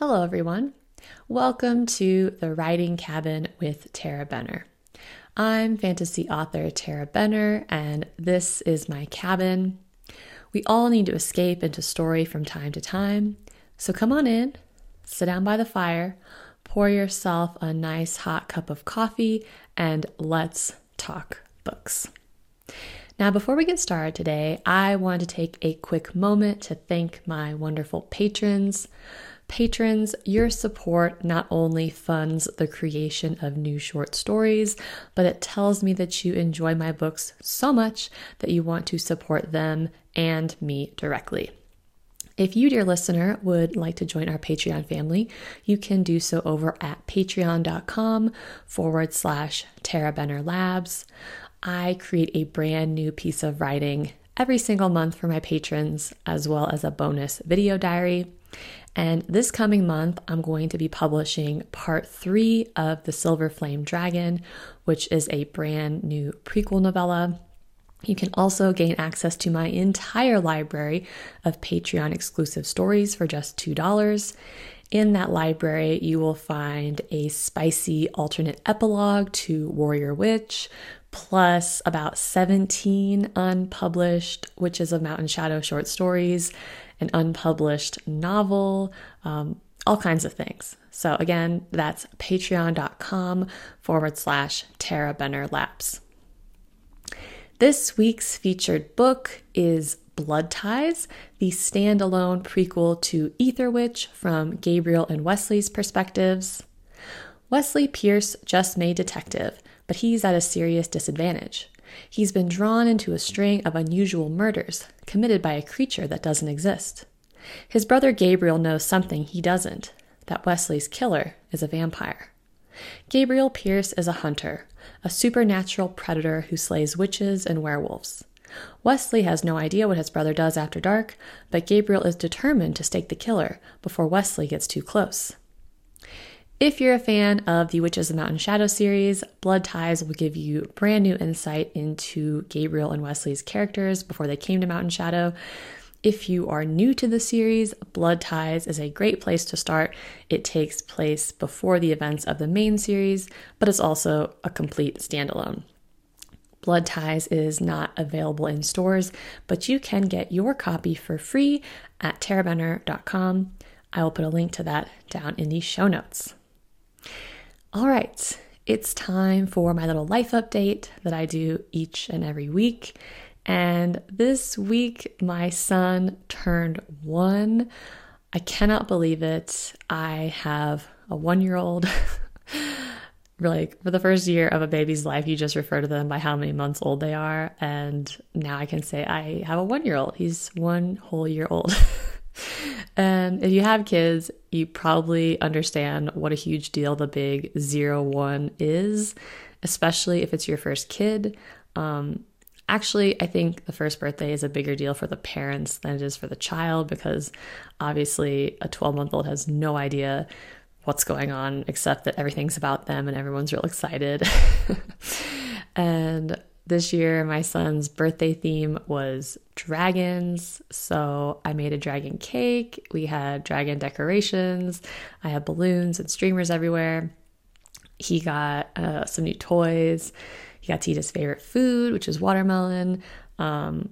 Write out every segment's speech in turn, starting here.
Hello, everyone. Welcome to the Writing Cabin with Tarah Benner. I'm fantasy author Tarah Benner, and this is my cabin. We all need to escape into story from time to time, so come on in, sit down by the fire, pour yourself a nice hot cup of coffee, and let's talk books. Now, before we get started today, I want to take a quick moment to thank my wonderful patrons. Patrons, your support not only funds the creation of new short stories, but it tells me that you enjoy my books so much that you want to support them and me directly. If you, dear listener, would like to join our Patreon family, you can do so over at patreon.com forward slash Tarah Benner Labs. I create a brand new piece of writing every single month for my patrons, as well as a bonus video diary. And this coming month, I'm going to be publishing part three of The Silverflame Dragon, which is a brand new prequel novella. You can also gain access to my entire library of Patreon exclusive stories for just $2. In that library, you will find a spicy alternate epilogue to Warrior Witch, plus about 17 unpublished Witches of Mountain Shadow short stories, an unpublished novel, um, all kinds of things. So, again, that's patreon.com forward slash Tarah Benner Labs. This week's featured book is Blood Ties, the standalone prequel to Ether Witch from Gabriel and Wesley's perspectives. Wesley Pierce just made detective, but he's at a serious disadvantage. He's been drawn into a string of unusual murders committed by a creature that doesn't exist. His brother Gabriel knows something he doesn't that Wesley's killer is a vampire. Gabriel Pierce is a hunter, a supernatural predator who slays witches and werewolves. Wesley has no idea what his brother does after dark, but Gabriel is determined to stake the killer before Wesley gets too close. If you're a fan of the Witches of Mountain Shadow series, Blood Ties will give you brand new insight into Gabriel and Wesley's characters before they came to Mountain Shadow. If you are new to the series, Blood Ties is a great place to start. It takes place before the events of the main series, but it's also a complete standalone. Blood Ties is not available in stores, but you can get your copy for free at tarahbenner.com. I will put a link to that down in the show notes. All right, it's time for my little life update that I do each and every week. And this week, my son turned one. I cannot believe it. I have a one year old. really, for the first year of a baby's life, you just refer to them by how many months old they are. And now I can say I have a one year old. He's one whole year old. And if you have kids, you probably understand what a huge deal the big zero one is, especially if it's your first kid. Um, actually, I think the first birthday is a bigger deal for the parents than it is for the child because obviously a 12 month old has no idea what's going on except that everything's about them and everyone's real excited. and this year, my son's birthday theme was dragons. So I made a dragon cake. We had dragon decorations. I had balloons and streamers everywhere. He got uh, some new toys. He got to eat his favorite food, which is watermelon. Um,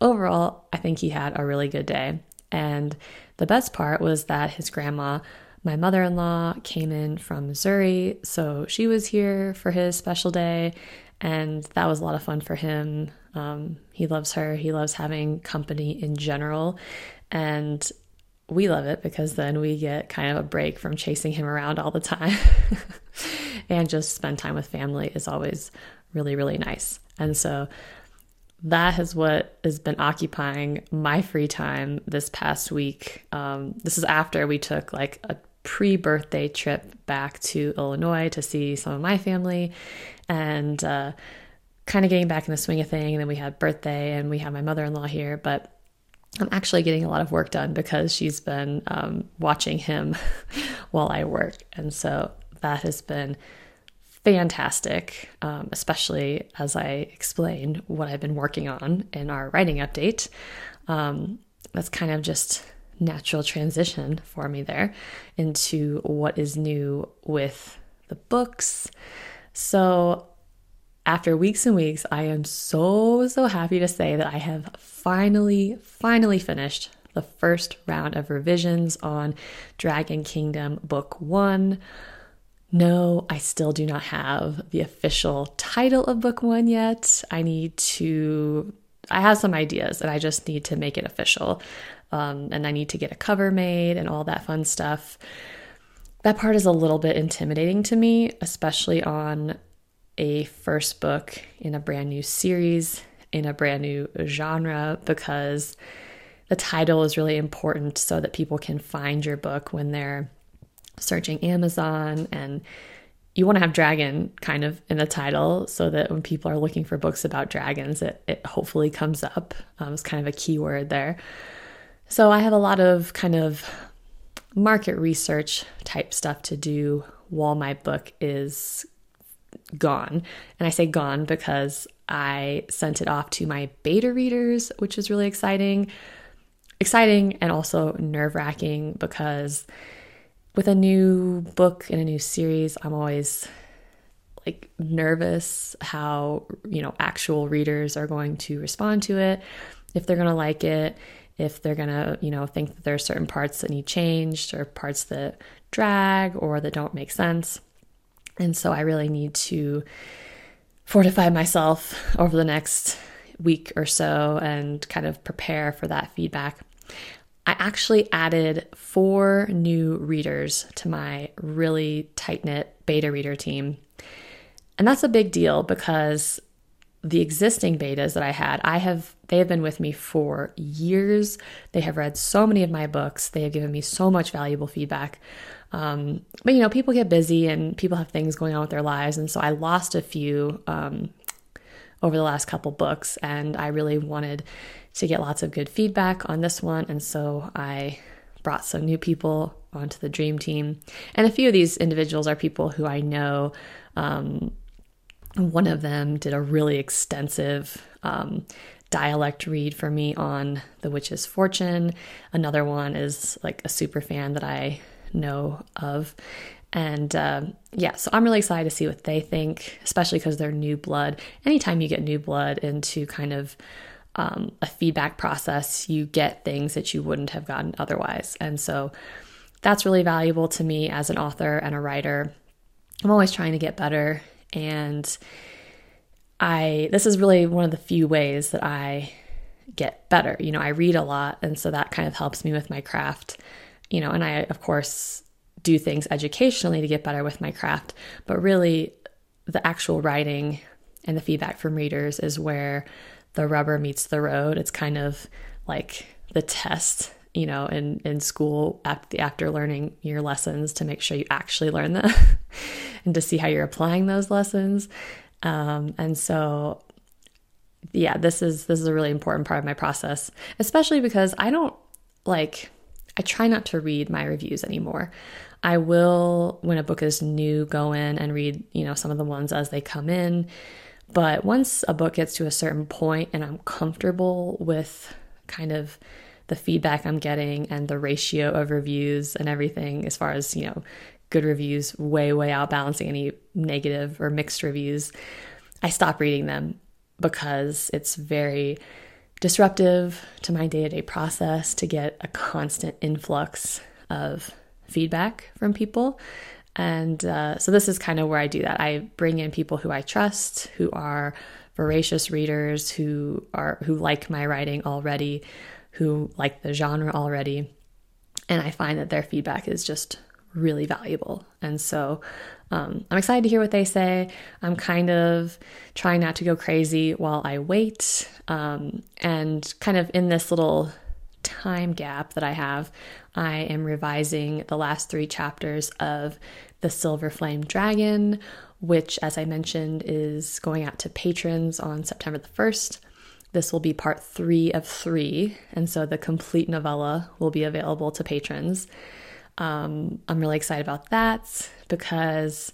overall, I think he had a really good day. And the best part was that his grandma, my mother in law, came in from Missouri. So she was here for his special day and that was a lot of fun for him. Um, he loves her, he loves having company in general, and we love it because then we get kind of a break from chasing him around all the time. and just spend time with family is always really, really nice. And so that is what has been occupying my free time this past week. Um, this is after we took like a pre birthday trip back to Illinois to see some of my family and uh, kind of getting back in the swing of thing. And then we had birthday and we had my mother in law here, but I'm actually getting a lot of work done because she's been um, watching him while I work. And so that has been fantastic, um, especially as I explain what I've been working on in our writing update. Um, that's kind of just natural transition for me there into what is new with the books. So, after weeks and weeks, I am so, so happy to say that I have finally, finally finished the first round of revisions on Dragon Kingdom Book One. No, I still do not have the official title of Book One yet. I need to, I have some ideas and I just need to make it official. Um, and I need to get a cover made and all that fun stuff. That part is a little bit intimidating to me, especially on a first book in a brand new series, in a brand new genre, because the title is really important so that people can find your book when they're searching Amazon and you want to have dragon kind of in the title so that when people are looking for books about dragons, it, it hopefully comes up. Um, it's kind of a keyword there. So I have a lot of kind of market research type stuff to do while my book is gone. And I say gone because I sent it off to my beta readers, which is really exciting. Exciting and also nerve wracking because with a new book and a new series, I'm always like nervous how, you know, actual readers are going to respond to it, if they're going to like it, if they're going to, you know, think that there are certain parts that need changed or parts that drag or that don't make sense. And so I really need to fortify myself over the next week or so and kind of prepare for that feedback. I actually added four new readers to my really tight knit beta reader team. And that's a big deal because the existing betas that I had, I have they have been with me for years. They have read so many of my books. They have given me so much valuable feedback. Um, but you know, people get busy and people have things going on with their lives, and so I lost a few um, over the last couple books, and I really wanted to get lots of good feedback on this one, and so I brought some new people onto the dream team, and a few of these individuals are people who I know. Um, one of them did a really extensive um, dialect read for me on The Witch's Fortune. Another one is like a super fan that I know of. And uh, yeah, so I'm really excited to see what they think, especially because they're new blood. Anytime you get new blood into kind of um, a feedback process, you get things that you wouldn't have gotten otherwise. And so that's really valuable to me as an author and a writer. I'm always trying to get better. And I, this is really one of the few ways that I get better. You know, I read a lot. And so that kind of helps me with my craft you know, and I, of course, do things educationally to get better with my craft, but really the actual writing and the feedback from readers is where the rubber meets the road. It's kind of like the test, you know, in, in school after learning your lessons to make sure you actually learn them and to see how you're applying those lessons. Um, and so, yeah, this is this is a really important part of my process, especially because I don't like I try not to read my reviews anymore. I will, when a book is new, go in and read, you know, some of the ones as they come in. But once a book gets to a certain point and I'm comfortable with kind of the feedback I'm getting and the ratio of reviews and everything, as far as, you know, good reviews way, way out balancing any negative or mixed reviews, I stop reading them because it's very disruptive to my day to day process to get a constant influx of feedback from people. And uh, so this is kind of where I do that. I bring in people who I trust, who are voracious readers, who are who like my writing already, who like the genre already, and I find that their feedback is just really valuable. And so um, I'm excited to hear what they say. I'm kind of trying not to go crazy while I wait. Um, and kind of in this little time gap that I have, I am revising the last three chapters of The Silverflame Dragon, which, as I mentioned, is going out to patrons on September the 1st. This will be part three of three, and so the complete novella will be available to patrons. Um, I'm really excited about that because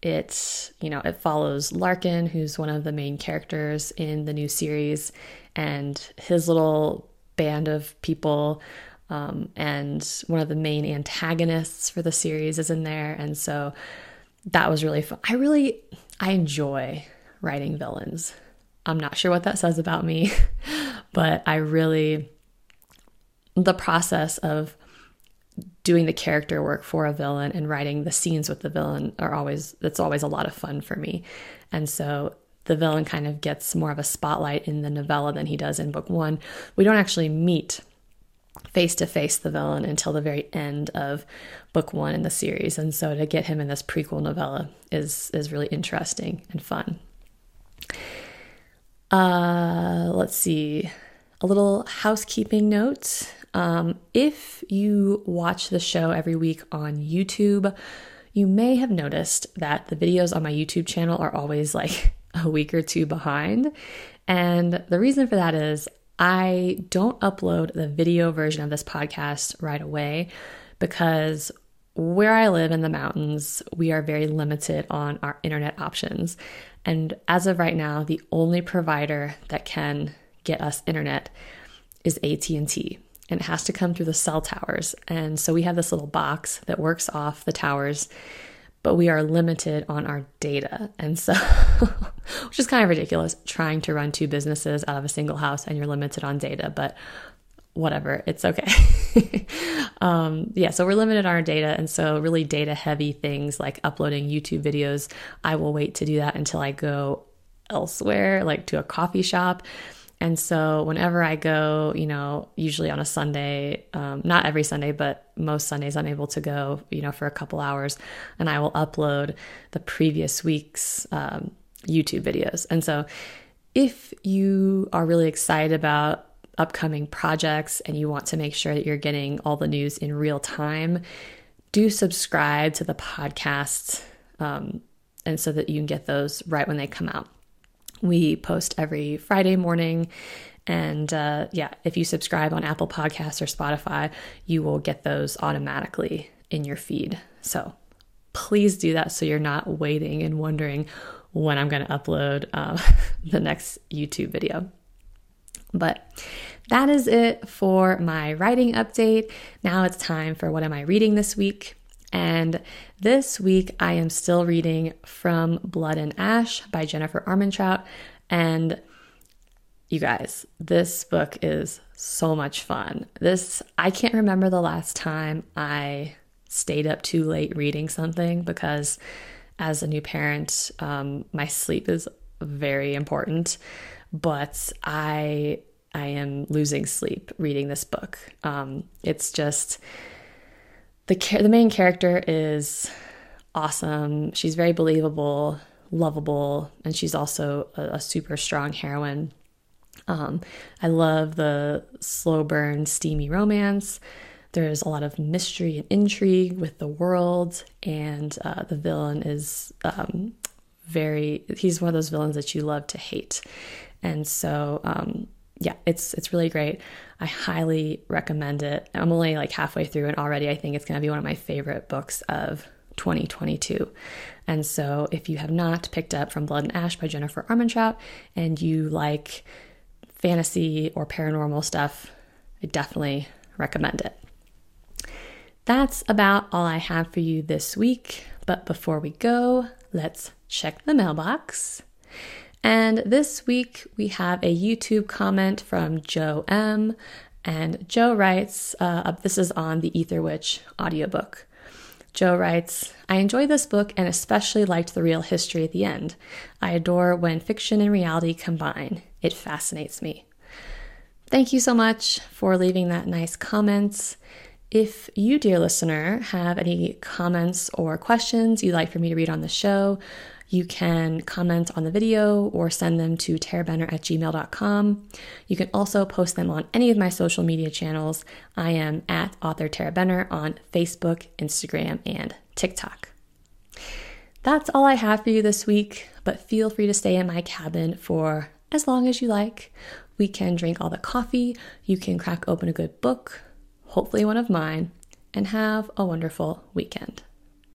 it, you know, it follows Larkin, who's one of the main characters in the new series, and his little band of people Um, and one of the main antagonists for the series is in there. And so that was really fun. I really, I enjoy writing villains. I'm not sure what that says about me, but I really, the process of doing the character work for a villain and writing the scenes with the villain are always, that's always a lot of fun for me. And so the villain kind of gets more of a spotlight in the novella than he does in book one. We don't actually meet face to face the villain until the very end of book one in the series. And so to get him in this prequel novella is is really interesting and fun. Uh, let's see. A little housekeeping note. Um, if you watch the show every week on YouTube, you may have noticed that the videos on my YouTube channel are always like a week or two behind. And the reason for that is I don't upload the video version of this podcast right away because where I live in the mountains, we are very limited on our internet options. And as of right now, the only provider that can get us internet is AT&T and it has to come through the cell towers. And so we have this little box that works off the towers but we are limited on our data. And so, which is kind of ridiculous trying to run two businesses out of a single house and you're limited on data, but whatever, it's okay. um, yeah, so we're limited on our data. And so, really data heavy things like uploading YouTube videos, I will wait to do that until I go elsewhere, like to a coffee shop. And so, whenever I go, you know, usually on a Sunday, um, not every Sunday, but most Sundays, I'm able to go, you know, for a couple hours and I will upload the previous week's um, YouTube videos. And so, if you are really excited about upcoming projects and you want to make sure that you're getting all the news in real time, do subscribe to the podcast um, and so that you can get those right when they come out. We post every Friday morning. And uh, yeah, if you subscribe on Apple Podcasts or Spotify, you will get those automatically in your feed. So please do that so you're not waiting and wondering when I'm going to upload uh, the next YouTube video. But that is it for my writing update. Now it's time for what am I reading this week? And this week I am still reading From Blood and Ash by Jennifer Armentrout. And you guys, this book is so much fun. This, I can't remember the last time I stayed up too late reading something because as a new parent, um, my sleep is very important. But I, I am losing sleep reading this book. Um, it's just, the the main character is awesome. She's very believable, lovable, and she's also a, a super strong heroine. Um, I love the slow burn, steamy romance. There's a lot of mystery and intrigue with the world, and uh, the villain is um, very. He's one of those villains that you love to hate, and so um, yeah, it's it's really great. I highly recommend it. I'm only like halfway through, and already I think it's going to be one of my favorite books of 2022. And so, if you have not picked up From Blood and Ash by Jennifer Armentrout and you like fantasy or paranormal stuff, I definitely recommend it. That's about all I have for you this week. But before we go, let's check the mailbox. And this week we have a YouTube comment from Joe M. And Joe writes, uh, this is on the Ether Witch audiobook. Joe writes, I enjoy this book and especially liked the real history at the end. I adore when fiction and reality combine. It fascinates me. Thank you so much for leaving that nice comment. If you, dear listener, have any comments or questions you'd like for me to read on the show, you can comment on the video or send them to tarahbenner at gmail.com. You can also post them on any of my social media channels. I am at author Tarah Benner on Facebook, Instagram, and TikTok. That's all I have for you this week, but feel free to stay in my cabin for as long as you like. We can drink all the coffee, you can crack open a good book, hopefully one of mine, and have a wonderful weekend.